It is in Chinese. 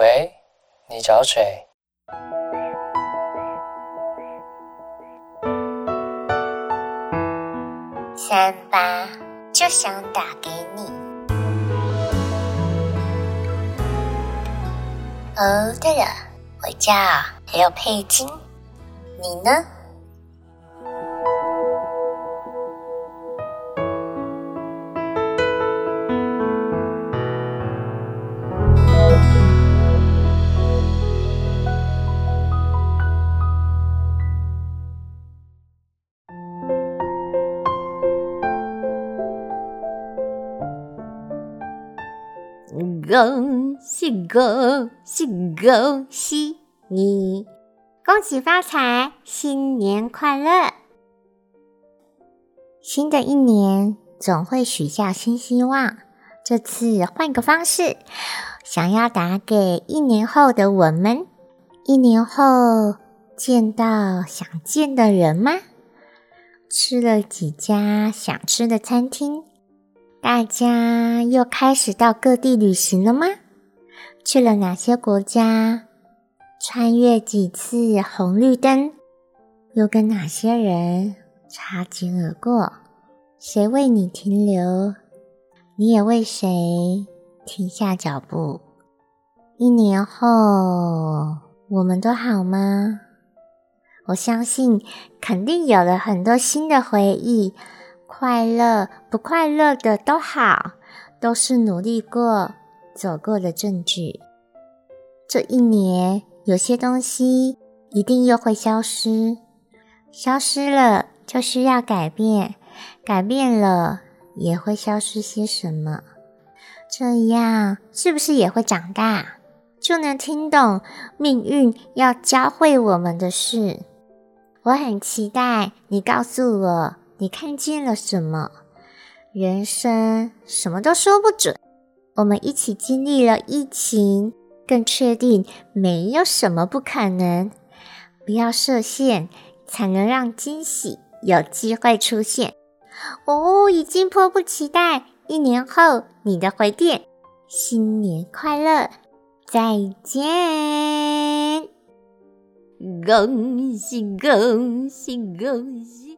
喂，你找谁？三八就想打给你。哦，对了，我叫刘佩金，你呢？恭喜恭喜恭喜你！恭喜发财，新年快乐！新的一年总会许下新希望，这次换个方式，想要打给一年后的我们。一年后见到想见的人吗？吃了几家想吃的餐厅？大家又开始到各地旅行了吗？去了哪些国家？穿越几次红绿灯？又跟哪些人擦肩而过？谁为你停留？你也为谁停下脚步？一年后，我们都好吗？我相信，肯定有了很多新的回忆。快乐不快乐的都好，都是努力过、走过的证据。这一年，有些东西一定又会消失，消失了就需要改变，改变了也会消失些什么。这样是不是也会长大，就能听懂命运要教会我们的事？我很期待你告诉我。你看见了什么？人生什么都说不准。我们一起经历了疫情，更确定没有什么不可能。不要设限，才能让惊喜有机会出现。哦，已经迫不及待！一年后你的回电，新年快乐，再见！恭喜恭喜恭喜！